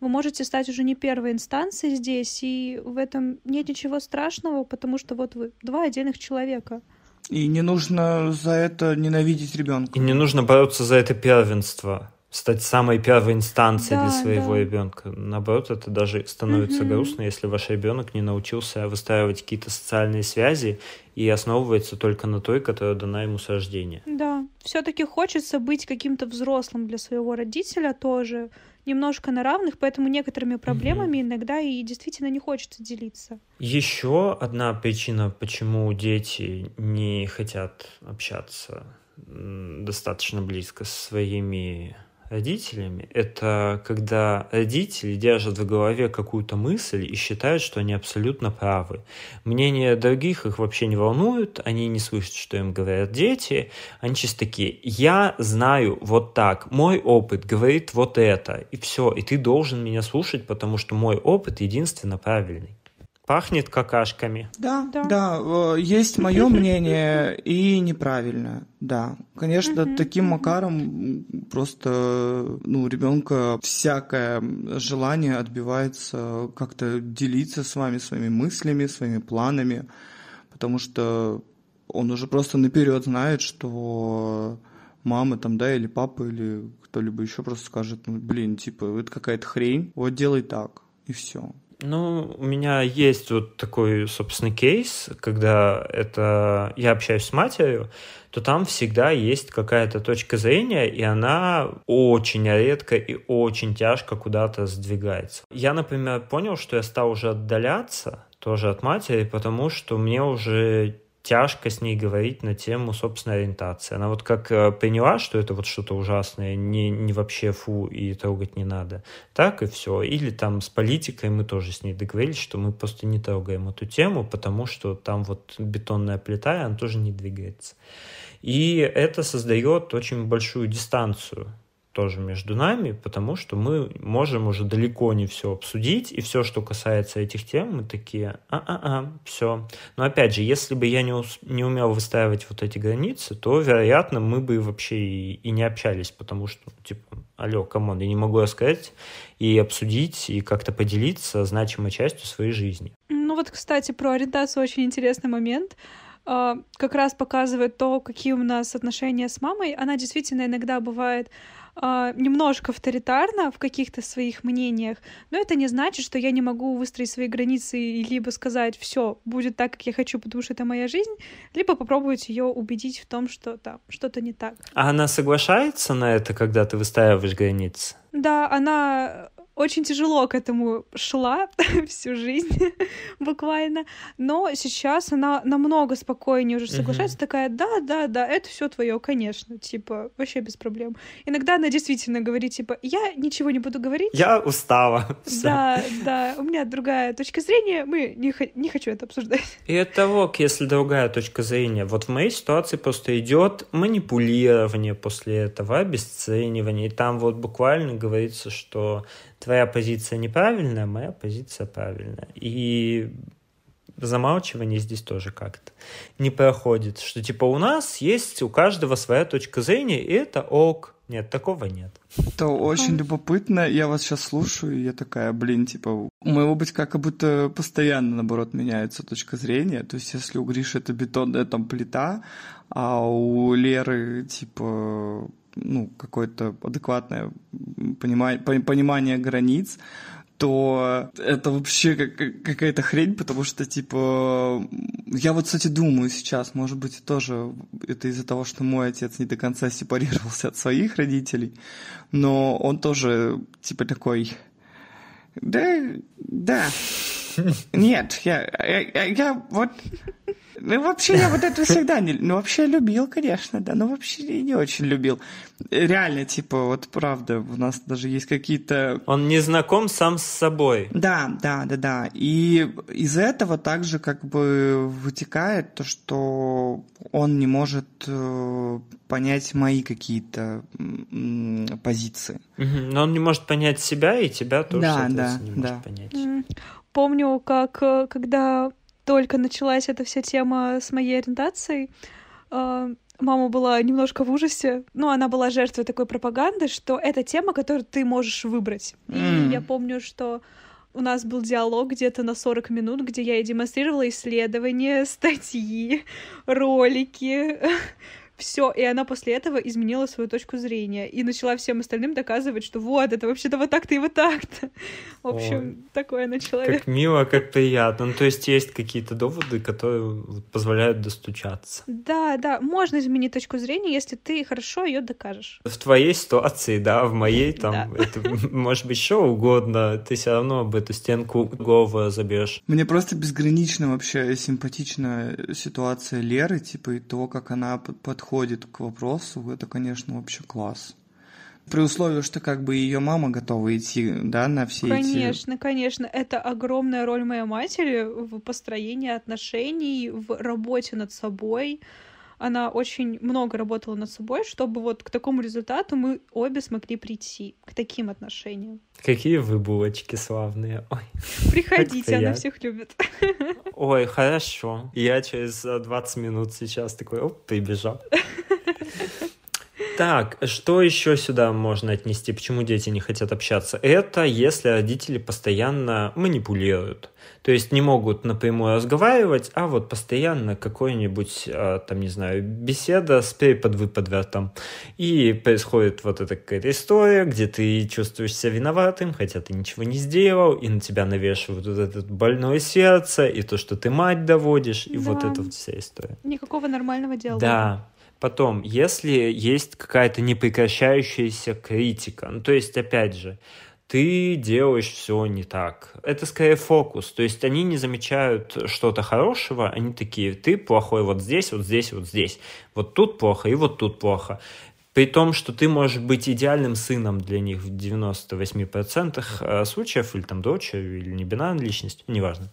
Вы можете стать уже не первой инстанцией здесь, и в этом нет ничего страшного, потому что вот вы два отдельных человека. И не нужно за это ненавидеть ребенка. И не нужно бороться за это первенство стать самой первой инстанцией да, для своего да. ребенка. Наоборот, это даже становится угу. грустно, если ваш ребенок не научился выстраивать какие-то социальные связи и основывается только на той, которая дана ему с рождения. Да, все-таки хочется быть каким-то взрослым для своего родителя тоже, немножко на равных, поэтому некоторыми проблемами угу. иногда и действительно не хочется делиться. Еще одна причина, почему дети не хотят общаться достаточно близко со своими родителями, это когда родители держат в голове какую-то мысль и считают, что они абсолютно правы. Мнение других их вообще не волнует, они не слышат, что им говорят дети, они чисто такие, я знаю вот так, мой опыт говорит вот это, и все, и ты должен меня слушать, потому что мой опыт единственно правильный. Пахнет какашками. Да, да, да. Э, есть мое мнение и неправильно. Да, конечно, угу, таким угу. макаром просто ну ребенка всякое желание отбивается как-то делиться с вами своими мыслями, своими планами, потому что он уже просто наперед знает, что мама там, да, или папа, или кто-либо еще просто скажет, ну, блин, типа, это какая-то хрень, вот делай так, и все. Ну, у меня есть вот такой, собственно, кейс, когда это я общаюсь с матерью, то там всегда есть какая-то точка зрения, и она очень редко и очень тяжко куда-то сдвигается. Я, например, понял, что я стал уже отдаляться тоже от матери, потому что мне уже тяжко с ней говорить на тему собственной ориентации. Она вот как э, поняла, что это вот что-то ужасное, не, не вообще фу и трогать не надо, так и все. Или там с политикой мы тоже с ней договорились, что мы просто не трогаем эту тему, потому что там вот бетонная плита, и она тоже не двигается. И это создает очень большую дистанцию тоже между нами, потому что мы можем уже далеко не все обсудить, и все, что касается этих тем, мы такие, а-а-а, все. Но опять же, если бы я не, не умел выстраивать вот эти границы, то, вероятно, мы бы вообще и, и не общались, потому что, типа, алло, come on, я не могу рассказать и обсудить, и как-то поделиться значимой частью своей жизни. Ну вот, кстати, про ориентацию очень интересный момент а, как раз показывает то, какие у нас отношения с мамой. Она действительно иногда бывает э, немножко авторитарна в каких-то своих мнениях, но это не значит, что я не могу выстроить свои границы и либо сказать, все будет так, как я хочу, потому что это моя жизнь, либо попробовать ее убедить в том, что там что-то не так. А она соглашается на это, когда ты выстраиваешь границы? Да, она очень тяжело к этому шла всю жизнь буквально, но сейчас она намного спокойнее уже соглашается, такая, да, да, да, это все твое, конечно, типа вообще без проблем. Иногда она действительно говорит, типа, я ничего не буду говорить. Я устала. Да, да, у меня другая точка зрения, мы не, не хочу это обсуждать. И это ок, если другая точка зрения. Вот в моей ситуации просто идет манипулирование после этого, обесценивание, и там вот буквально говорится, что твоя позиция неправильная, моя позиция правильная. И замалчивание здесь тоже как-то не проходит, что типа у нас есть у каждого своя точка зрения, и это ок. Нет, такого нет. Это очень любопытно. Я вас сейчас слушаю, и я такая, блин, типа, у моего быть как будто постоянно, наоборот, меняется точка зрения. То есть, если у Гриши это бетонная там плита, а у Леры, типа, ну, какое-то адекватное понимание, понимание границ, то это вообще какая-то хрень, потому что, типа, я вот, кстати, думаю сейчас, может быть, тоже это из-за того, что мой отец не до конца сепарировался от своих родителей, но он тоже, типа, такой, да, да, нет, я, я, я вот ну, вообще, я вот это всегда не... Ну, вообще любил, конечно, да, но вообще не очень любил. Реально, типа, вот правда, у нас даже есть какие-то... Он не знаком сам с собой. Да, да, да, да. И из этого также как бы вытекает то, что он не может э, понять мои какие-то позиции. Но он не может понять себя, и тебя тоже, да, да, не может да. понять. Помню, как э, когда только началась эта вся тема с моей ориентацией, а, мама была немножко в ужасе. Ну, она была жертвой такой пропаганды, что это тема, которую ты можешь выбрать. Mm. И я помню, что у нас был диалог где-то на 40 минут, где я ей демонстрировала исследования, статьи, ролики, все, и она после этого изменила свою точку зрения и начала всем остальным доказывать, что вот, это вообще-то вот так-то и вот так-то. В общем, О, такой она человек. Как мило, как приятно. Ну, то есть есть какие-то доводы, которые позволяют достучаться. Да, да, можно изменить точку зрения, если ты хорошо ее докажешь. В твоей ситуации, да, в моей там, да. это может быть что угодно, ты все равно об эту стенку голову забьешь. Мне просто безгранично вообще симпатична ситуация Леры, типа, и то, как она подходит подходит к вопросу, это, конечно, вообще класс. При условии, что как бы ее мама готова идти, да, на все конечно, эти... Конечно, конечно. Это огромная роль моей матери в построении отношений, в работе над собой. Она очень много работала над собой, чтобы вот к такому результату мы обе смогли прийти, к таким отношениям. Какие вы булочки славные. Ой, Приходите, она всех любит. Ой, хорошо. Я через 20 минут сейчас такой, оп, прибежал. Так, что еще сюда можно отнести? Почему дети не хотят общаться? Это если родители постоянно манипулируют. То есть не могут напрямую разговаривать, а вот постоянно какой-нибудь, а, там, не знаю, беседа с переподвыподвертом. И происходит вот эта какая-то история, где ты чувствуешь себя виноватым, хотя ты ничего не сделал, и на тебя навешивают вот это больное сердце, и то, что ты мать доводишь, и да. вот эта вот вся история. Никакого нормального диалога. Да, Потом, если есть какая-то непрекращающаяся критика, ну, то есть, опять же, ты делаешь все не так. Это скорее фокус. То есть они не замечают что-то хорошего, они такие, ты плохой вот здесь, вот здесь, вот здесь. Вот тут плохо и вот тут плохо. При том, что ты можешь быть идеальным сыном для них в 98% э, случаев, или там дочерью, или не бинарной личностью, неважно,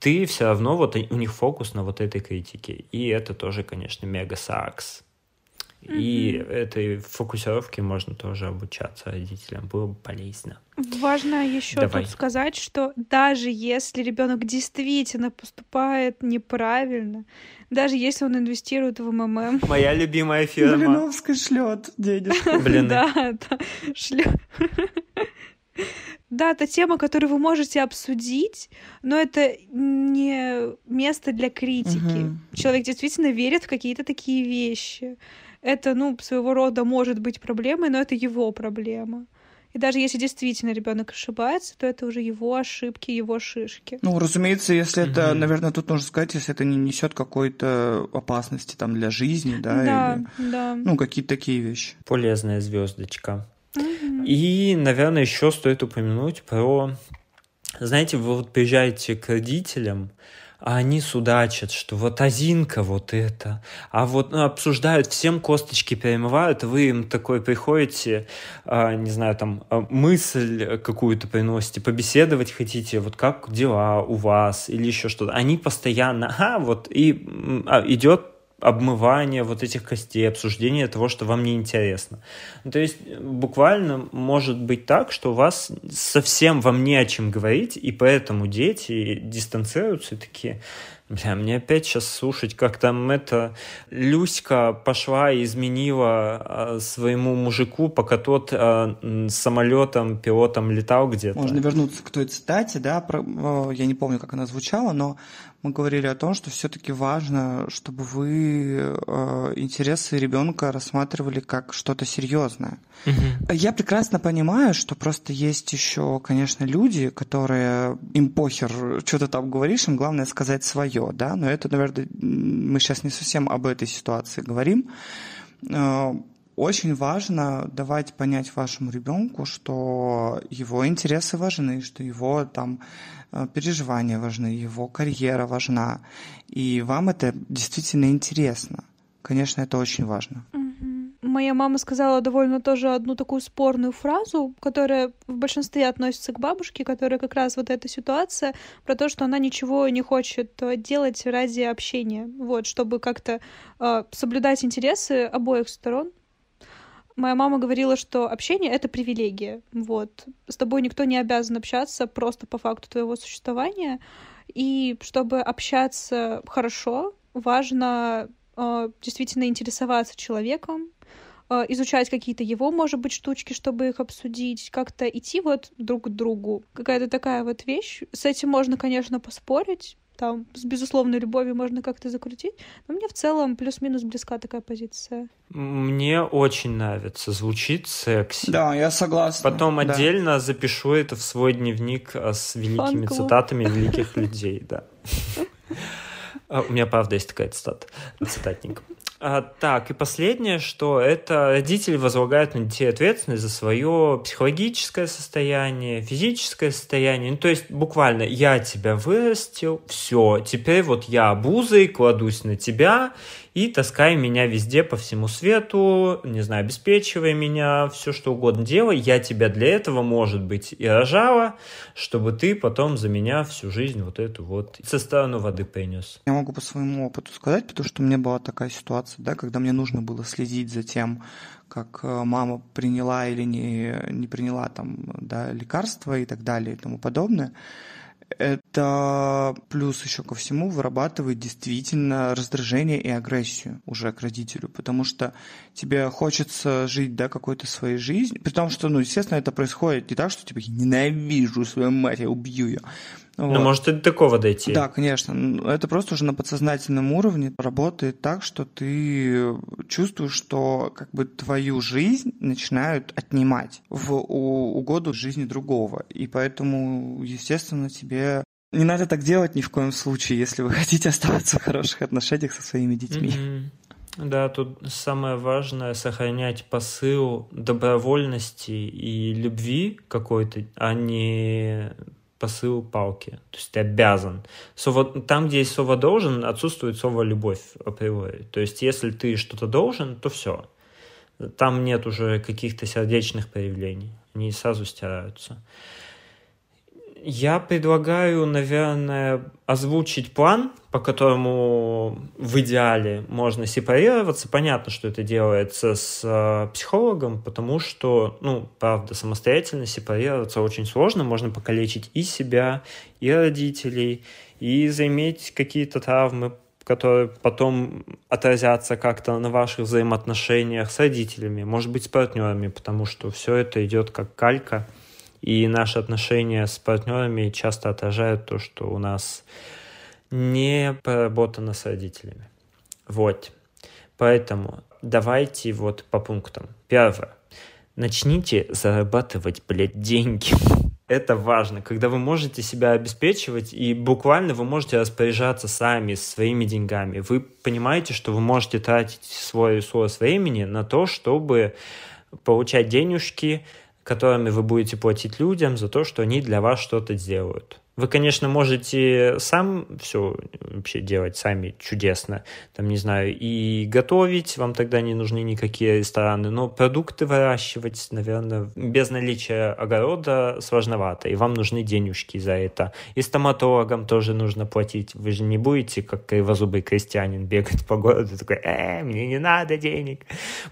ты все равно, вот у них фокус на вот этой критике. И это тоже, конечно, мега сакс. И этой фокусировке можно тоже обучаться родителям. Было бы полезно. Важно еще Давай. тут сказать, что даже если ребенок действительно поступает неправильно, даже если он инвестирует в МММ. Моя любимая фирма. Блиновский шлет денежку. Блин. Да, да, шлет. Да, это тема, которую вы можете обсудить, но это не место для критики. Угу. Человек действительно верит в какие-то такие вещи это, ну, своего рода может быть проблемой, но это его проблема. И даже если действительно ребенок ошибается, то это уже его ошибки, его шишки. Ну, разумеется, если mm-hmm. это, наверное, тут нужно сказать, если это не несет какой-то опасности там для жизни, да, да, или, да. ну, какие-то такие вещи. Полезная звездочка. И, наверное, еще стоит упомянуть про, знаете, вы вот приезжаете к родителям, а они судачат, что вот Азинка вот это, а вот ну, обсуждают, всем косточки перемывают, вы им такой приходите, а, не знаю, там, а, мысль какую-то приносите, побеседовать хотите, вот как дела у вас или еще что-то. Они постоянно, а, вот, и а, идет обмывание вот этих костей, обсуждение того, что вам не интересно. Ну, то есть буквально может быть так, что у вас совсем вам не о чем говорить, и поэтому дети дистанцируются и такие, Бля, мне опять сейчас слушать, как там это Люська пошла и изменила э, своему мужику, пока тот э, самолетом, пилотом летал где-то. Можно вернуться к той цитате, да, про, э, я не помню, как она звучала, но мы говорили о том, что все-таки важно, чтобы вы э, интересы ребенка рассматривали как что-то серьезное. Угу. Я прекрасно понимаю, что просто есть еще, конечно, люди, которые им похер, что ты там говоришь, им главное сказать свое, да, но это, наверное, мы сейчас не совсем об этой ситуации говорим. Э, очень важно давать понять вашему ребенку, что его интересы важны, что его там Э, переживания важны, его карьера важна, и вам это действительно интересно. Конечно, это очень важно. Моя мама сказала довольно тоже одну такую спорную фразу, которая в большинстве относится к бабушке, которая как раз вот эта ситуация про то, что она ничего не хочет э, делать ради общения, вот, чтобы как-то э, соблюдать интересы обоих сторон моя мама говорила, что общение — это привилегия. Вот. С тобой никто не обязан общаться просто по факту твоего существования. И чтобы общаться хорошо, важно действительно интересоваться человеком, э, изучать какие-то его, может быть, штучки, чтобы их обсудить, как-то идти вот друг к другу. Какая-то такая вот вещь. С этим можно, конечно, поспорить, там с безусловной любовью можно как-то закрутить. Но мне в целом плюс-минус близка такая позиция. Мне очень нравится, звучит секси. Да, я согласна. Потом да. отдельно запишу это в свой дневник а, с великими цитатами великих людей, да. А, у меня, правда, есть такая цитата, цитатник. А, так, и последнее, что это родители возлагают на детей ответственность за свое психологическое состояние, физическое состояние. Ну, то есть, буквально, я тебя вырастил, все, теперь вот я обузой кладусь на тебя, и таскай меня везде по всему свету, не знаю, обеспечивай меня, все что угодно делай, я тебя для этого, может быть, и рожала, чтобы ты потом за меня всю жизнь вот эту вот цистерну воды принес. Я могу по своему опыту сказать, потому что у меня была такая ситуация, да, когда мне нужно было следить за тем, как э, мама приняла или не, не приняла там, да, лекарства и так далее и тому подобное это плюс еще ко всему вырабатывает действительно раздражение и агрессию уже к родителю, потому что тебе хочется жить, да, какой-то своей жизнью, при том, что, ну, естественно, это происходит не так, что типа ненавижу свою мать, я убью ее. Вот. Ну, может и до такого дойти. Да, конечно. Это просто уже на подсознательном уровне работает так, что ты чувствуешь, что как бы твою жизнь начинают отнимать в угоду жизни другого. И поэтому, естественно, тебе не надо так делать ни в коем случае, если вы хотите оставаться в хороших отношениях со своими детьми. Mm-hmm. Да, тут самое важное сохранять посыл добровольности и любви какой-то, а не посыл палки. То есть ты обязан. Слово, там, где есть слово «должен», отсутствует слово «любовь» априори. То есть если ты что-то должен, то все. Там нет уже каких-то сердечных проявлений. Они сразу стираются. Я предлагаю, наверное, озвучить план, по которому в идеале можно сепарироваться. Понятно, что это делается с э, психологом, потому что, ну, правда, самостоятельно сепарироваться очень сложно. Можно покалечить и себя, и родителей, и заиметь какие-то травмы, которые потом отразятся как-то на ваших взаимоотношениях с родителями, может быть, с партнерами, потому что все это идет как калька – и наши отношения с партнерами часто отражают то, что у нас не проработано с родителями. Вот. Поэтому давайте вот по пунктам. Первое. Начните зарабатывать, блядь, деньги. Это важно, когда вы можете себя обеспечивать, и буквально вы можете распоряжаться сами своими деньгами. Вы понимаете, что вы можете тратить свой ресурс времени на то, чтобы получать денежки, которыми вы будете платить людям за то, что они для вас что-то делают. Вы, конечно, можете сам все вообще делать сами чудесно, там, не знаю, и готовить, вам тогда не нужны никакие рестораны, но продукты выращивать, наверное, без наличия огорода сложновато, и вам нужны денежки за это. И стоматологам тоже нужно платить. Вы же не будете, как кривозубый крестьянин, бегать по городу такой, э, мне не надо денег.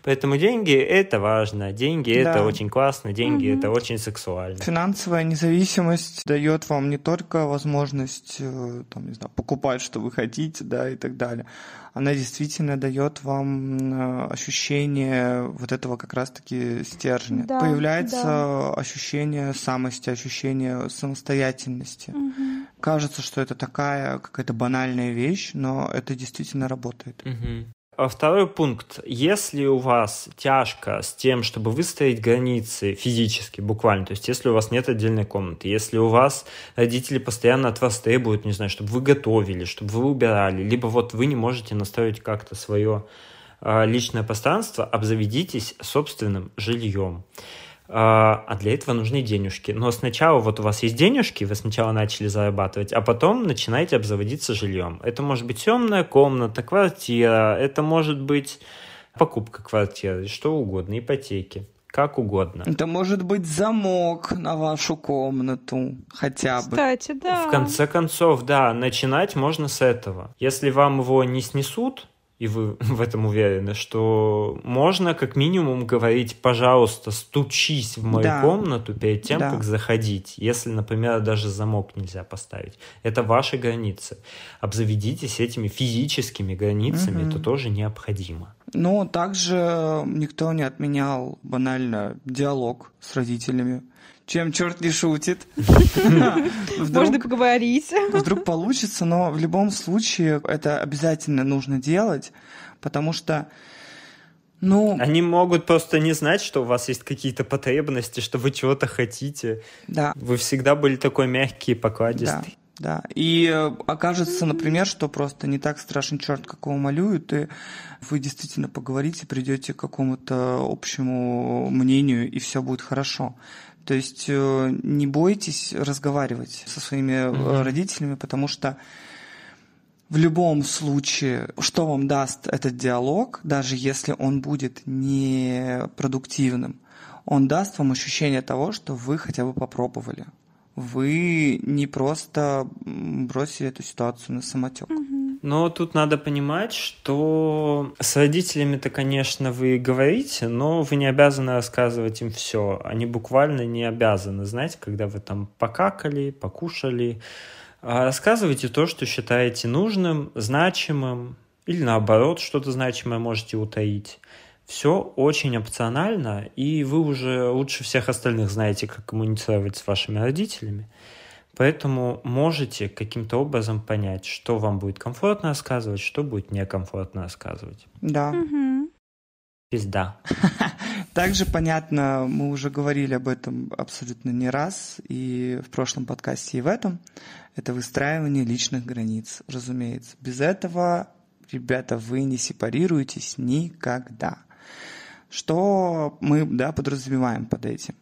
Поэтому деньги — это важно, деньги да. — это очень классно, деньги угу. — это очень сексуально. Финансовая независимость дает вам не только только возможность э, там, не знаю, покупать, что вы хотите, да, и так далее. Она действительно дает вам э, ощущение вот этого как раз-таки стержня. Да, Появляется да. ощущение самости, ощущение самостоятельности. Угу. Кажется, что это такая какая-то банальная вещь, но это действительно работает. Угу. А второй пункт. Если у вас тяжко с тем, чтобы выставить границы физически, буквально, то есть если у вас нет отдельной комнаты, если у вас родители постоянно от вас требуют, не знаю, чтобы вы готовили, чтобы вы убирали, либо вот вы не можете настроить как-то свое э, личное пространство, обзаведитесь собственным жильем. А, а для этого нужны денежки. Но сначала вот у вас есть денежки, вы сначала начали зарабатывать, а потом начинаете обзаводиться жильем. Это может быть темная комната, квартира, это может быть покупка квартиры, что угодно, ипотеки как угодно. Это может быть замок на вашу комнату, хотя бы. Кстати, да. В конце концов, да, начинать можно с этого. Если вам его не снесут, и вы в этом уверены, что можно как минимум говорить, пожалуйста, стучись в мою да. комнату перед тем, да. как заходить, если, например, даже замок нельзя поставить. Это ваши границы. Обзаведитесь этими физическими границами, угу. это тоже необходимо. Но также никто не отменял банально диалог с родителями чем черт не шутит. Можно поговорить. Вдруг получится, но в любом случае это обязательно нужно делать, потому что ну, Они могут просто не знать, что у вас есть какие-то потребности, что вы чего-то хотите. Да. Вы всегда были такой мягкий и покладистый. Да, да. И э, окажется, например, что просто не так страшен черт, как его малюют, и вы действительно поговорите, придете к какому-то общему мнению, и все будет хорошо. То есть э, не бойтесь разговаривать со своими mm-hmm. родителями, потому что В любом случае, что вам даст этот диалог, даже если он будет непродуктивным, он даст вам ощущение того, что вы хотя бы попробовали. Вы не просто бросили эту ситуацию на самотек. Но тут надо понимать, что с родителями-то, конечно, вы говорите, но вы не обязаны рассказывать им все. Они буквально не обязаны, знаете, когда вы там покакали, покушали. А рассказывайте то, что считаете нужным, значимым, или наоборот, что-то значимое можете утаить. Все очень опционально, и вы уже лучше всех остальных знаете, как коммуницировать с вашими родителями. Поэтому можете каким-то образом понять, что вам будет комфортно рассказывать, что будет некомфортно рассказывать. Да. Мгм. Пизда. Также понятно, мы уже говорили об этом абсолютно не раз, и в прошлом подкасте, и в этом, это выстраивание личных границ, разумеется. Без этого, ребята, вы не сепарируетесь никогда. Что мы да, подразумеваем под этим?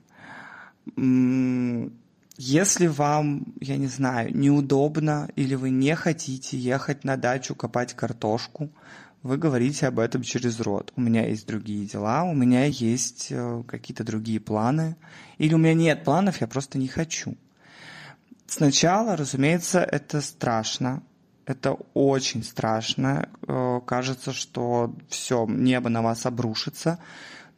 Если вам, я не знаю, неудобно или вы не хотите ехать на дачу копать картошку, вы говорите об этом через рот. У меня есть другие дела, у меня есть э, какие-то другие планы. Или у меня нет планов, я просто не хочу. Сначала, разумеется, это страшно. Это очень страшно. Э, Кажется, что все, небо на вас обрушится.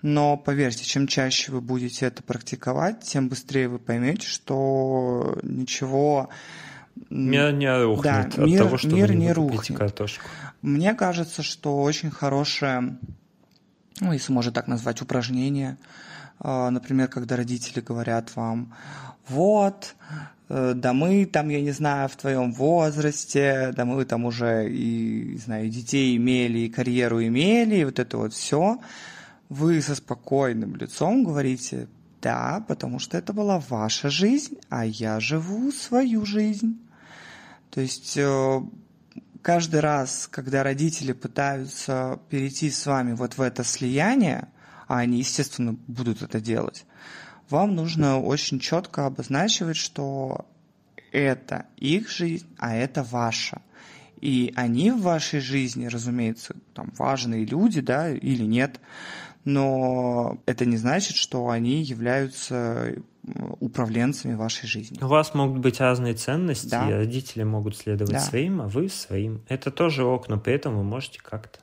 Но поверьте, чем чаще вы будете это практиковать, тем быстрее вы поймете, что ничего... Мир не рухнет Да, от мир- того, что мир вы не не рухнет. картошку. Мне кажется, что очень хорошее, ну, если можно так назвать, упражнение, а, например, когда родители говорят вам, вот, э, да мы там, я не знаю, в твоем возрасте, да мы там уже и, не знаю, и детей имели, и карьеру имели, и вот это вот все, вы со спокойным лицом говорите, да, потому что это была ваша жизнь, а я живу свою жизнь. То есть э, каждый раз, когда родители пытаются перейти с вами вот в это слияние, а они, естественно, будут это делать, вам нужно очень четко обозначивать, что это их жизнь, а это ваша. И они в вашей жизни, разумеется, там важные люди, да, или нет, но это не значит, что они являются управленцами вашей жизни. У вас могут быть разные ценности, Да. родители могут следовать Да. своим, а вы своим. Это тоже ок, но при этом вы можете как-то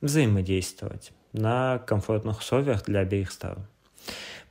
взаимодействовать на комфортных условиях для обеих сторон.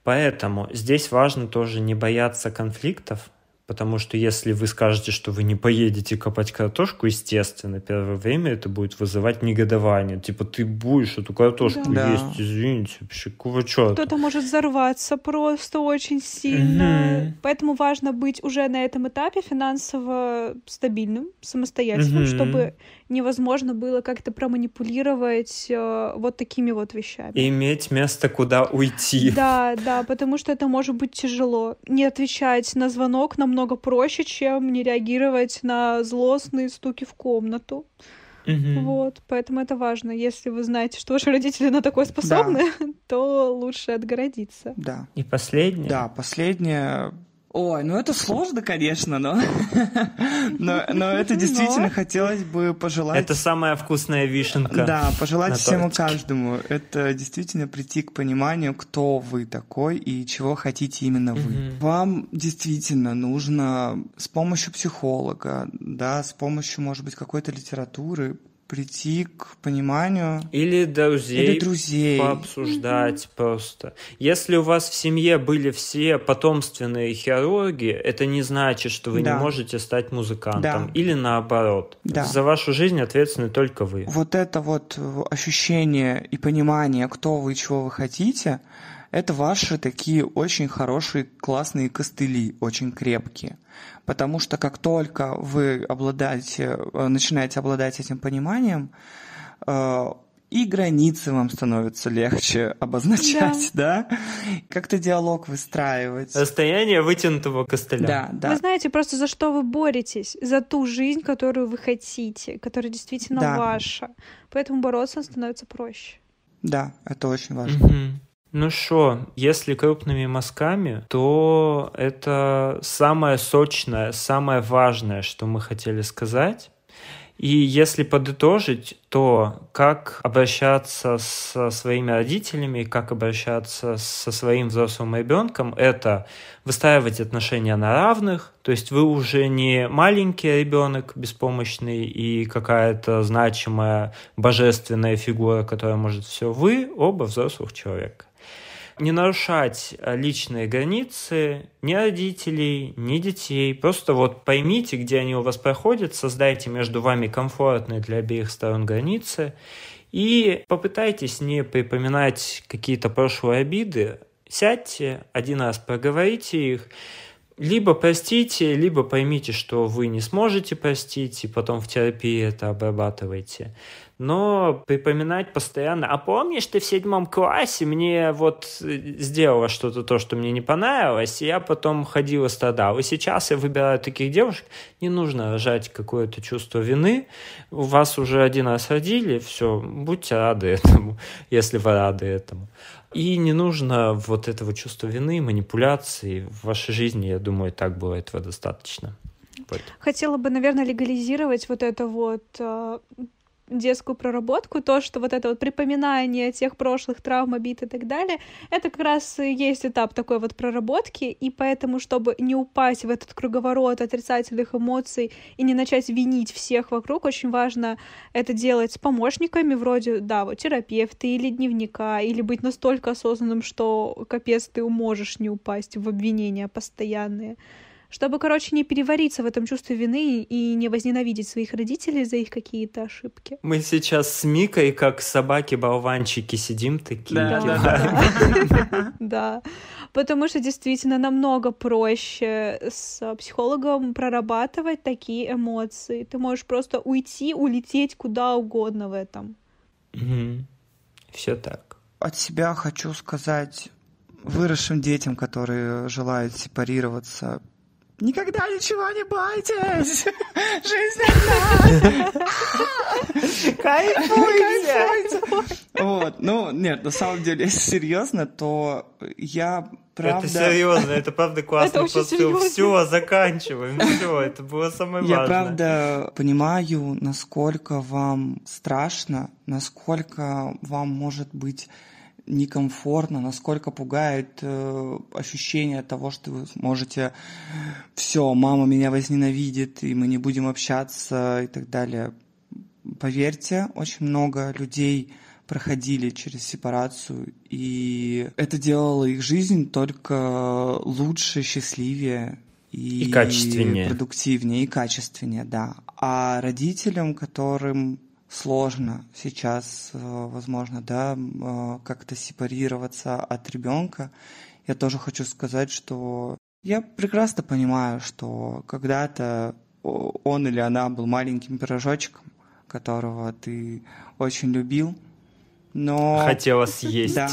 Поэтому здесь важно тоже не бояться конфликтов, потому что если вы скажете, что вы не поедете копать картошку, естественно, первое время это будет вызывать негодование. Типа, ты будешь эту картошку Да. есть, извините, вообще, какого черта? Кто-то может взорваться просто очень сильно. Мгм. Поэтому важно быть уже на этом этапе финансово стабильным, самостоятельным, Мгм. чтобы невозможно было как-то проманипулировать э, вот такими вот вещами. И иметь место, куда уйти. Да, да, потому что это может быть тяжело. Не отвечать на звонок намного проще, чем не реагировать на злостные стуки в комнату. Мгм. Вот, поэтому это важно. Если вы знаете, что ваши родители на такое способны, то лучше отгородиться. Да. И последнее. Да, последнее. Ой, ну это сложно, конечно, но, но, но это действительно Но. хотелось бы пожелать. Это самая вкусная вишенка. Да, пожелать всему тортике. каждому. Это действительно прийти к пониманию, кто вы такой и чего хотите именно вы. Вам действительно нужно с помощью психолога, да, с помощью, может быть, какой-то литературы прийти к пониманию Или друзей, или друзей. пообсуждать просто. Если у вас в семье были все потомственные хирурги, это не значит, что вы Да. не можете стать музыкантом. Да. Или наоборот. Да. За вашу жизнь ответственны только вы. Вот это вот э, ощущение и понимание, кто вы и чего вы хотите, это ваши такие очень хорошие, классные костыли, очень крепкие. Потому что как только вы обладаете, э, начинаете обладать этим пониманием, э, и границы вам становятся легче обозначать, да? Как-то диалог выстраивать. Расстояние вытянутого костыля. Да, Вы да. знаете просто, за что вы боретесь, за ту жизнь, которую вы хотите, которая действительно Да. ваша. Поэтому бороться становится проще. Да, это очень важно. Мгм. Ну что, если крупными мазками, то это самое сочное, самое важное, что мы хотели сказать. И если подытожить, то как обращаться со своими родителями, как обращаться со своим взрослым ребенком, это выстраивать отношения на равных, то есть вы уже не маленький ребенок беспомощный и какая-то значимая божественная фигура, которая может все, вы оба взрослых человека не нарушать э, личные границы ни родителей, ни детей. Просто вот поймите, где они у вас проходят, создайте между вами комфортные для обеих сторон границы и попытайтесь не припоминать какие-то прошлые обиды. Сядьте, один раз проговорите их, либо простите, либо поймите, что вы не сможете простить, и потом в терапии это обрабатывайте но припоминать постоянно, а помнишь, ты в седьмом классе мне вот э, сделала что-то то, что мне не понравилось, и я потом ходила страдал. И сейчас я выбираю таких девушек, не нужно рожать какое-то чувство вины, у вас уже один раз родили, все, будьте рады этому, если вы рады этому. И не нужно вот этого чувства вины, манипуляции в вашей жизни, я думаю, так было этого достаточно. Хотела бы, наверное, легализировать вот это вот э, детскую проработку, то, что вот это вот припоминание тех прошлых травм, обид и так далее, это как раз и есть этап такой вот проработки, и поэтому, чтобы не упасть в этот круговорот отрицательных эмоций и не начать винить всех вокруг, очень важно это делать с помощниками, вроде, да, вот терапевта или дневника, или быть настолько осознанным, что капец, ты можешь не упасть в обвинения постоянные чтобы, короче, не перевариться в этом чувстве вины и не возненавидеть своих родителей за их какие-то ошибки. Мы сейчас с Микой, как собаки-болванчики, сидим такие. Да, да, да. Потому что действительно намного проще с психологом прорабатывать такие эмоции. Ты можешь просто уйти, улететь куда угодно в этом. Все так. От себя хочу сказать выросшим детям, которые желают сепарироваться, Никогда ничего не бойтесь! Жизнь одна! Кайфуйте! Вот, ну, нет, на самом деле, если серьезно, то я правда... Это серьезно, это правда классно. Это Все, заканчиваем, все, это было самое важное. Я правда понимаю, насколько вам страшно, насколько вам может быть некомфортно, насколько пугает э, ощущение того, что вы можете все, мама меня возненавидит, и мы не будем общаться и так далее. Поверьте, очень много людей проходили через сепарацию, и это делало их жизнь только лучше, счастливее и, и качественнее. продуктивнее и качественнее, да. А родителям, которым сложно сейчас, э, возможно, да, э, как-то сепарироваться от ребенка. Я тоже хочу сказать, что я прекрасно понимаю, что когда-то он или она был маленьким пирожочком, которого ты очень любил, но... Хотела съесть. Да.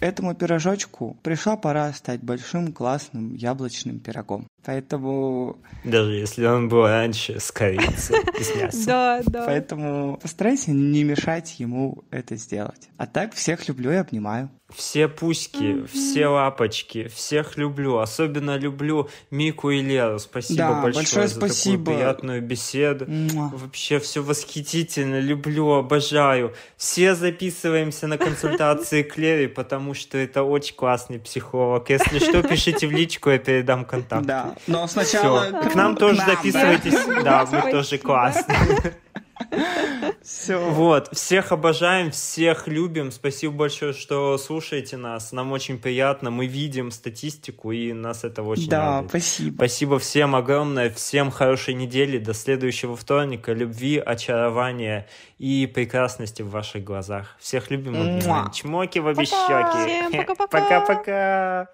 Этому пирожочку пришла пора стать большим классным яблочным пирогом. Поэтому... Даже если он был раньше с корицей и с мясом. Да, да. Поэтому постарайся не мешать ему это сделать. А так всех люблю и обнимаю. Все пуськи, все лапочки, всех люблю. Особенно люблю Мику и Леру. Спасибо да, большое, большое за спасибо. такую приятную беседу. Муа. Вообще все восхитительно, люблю, обожаю. Все записываемся на консультации к Лере, потому что это очень классный психолог. Если что, пишите в личку, я передам контакт. Да, но сначала... Всё. К нам тоже записывайтесь. Да, мы тоже классные. Все. Вот, всех обожаем, всех любим. Спасибо большое, что слушаете нас. Нам очень приятно. Мы видим статистику, и нас это очень да, радует. спасибо. Спасибо всем огромное. Всем хорошей недели. До следующего вторника. Любви, очарования и прекрасности в ваших глазах. Всех любим. Чмоки в обе щеки. Пока-пока. Пока-пока.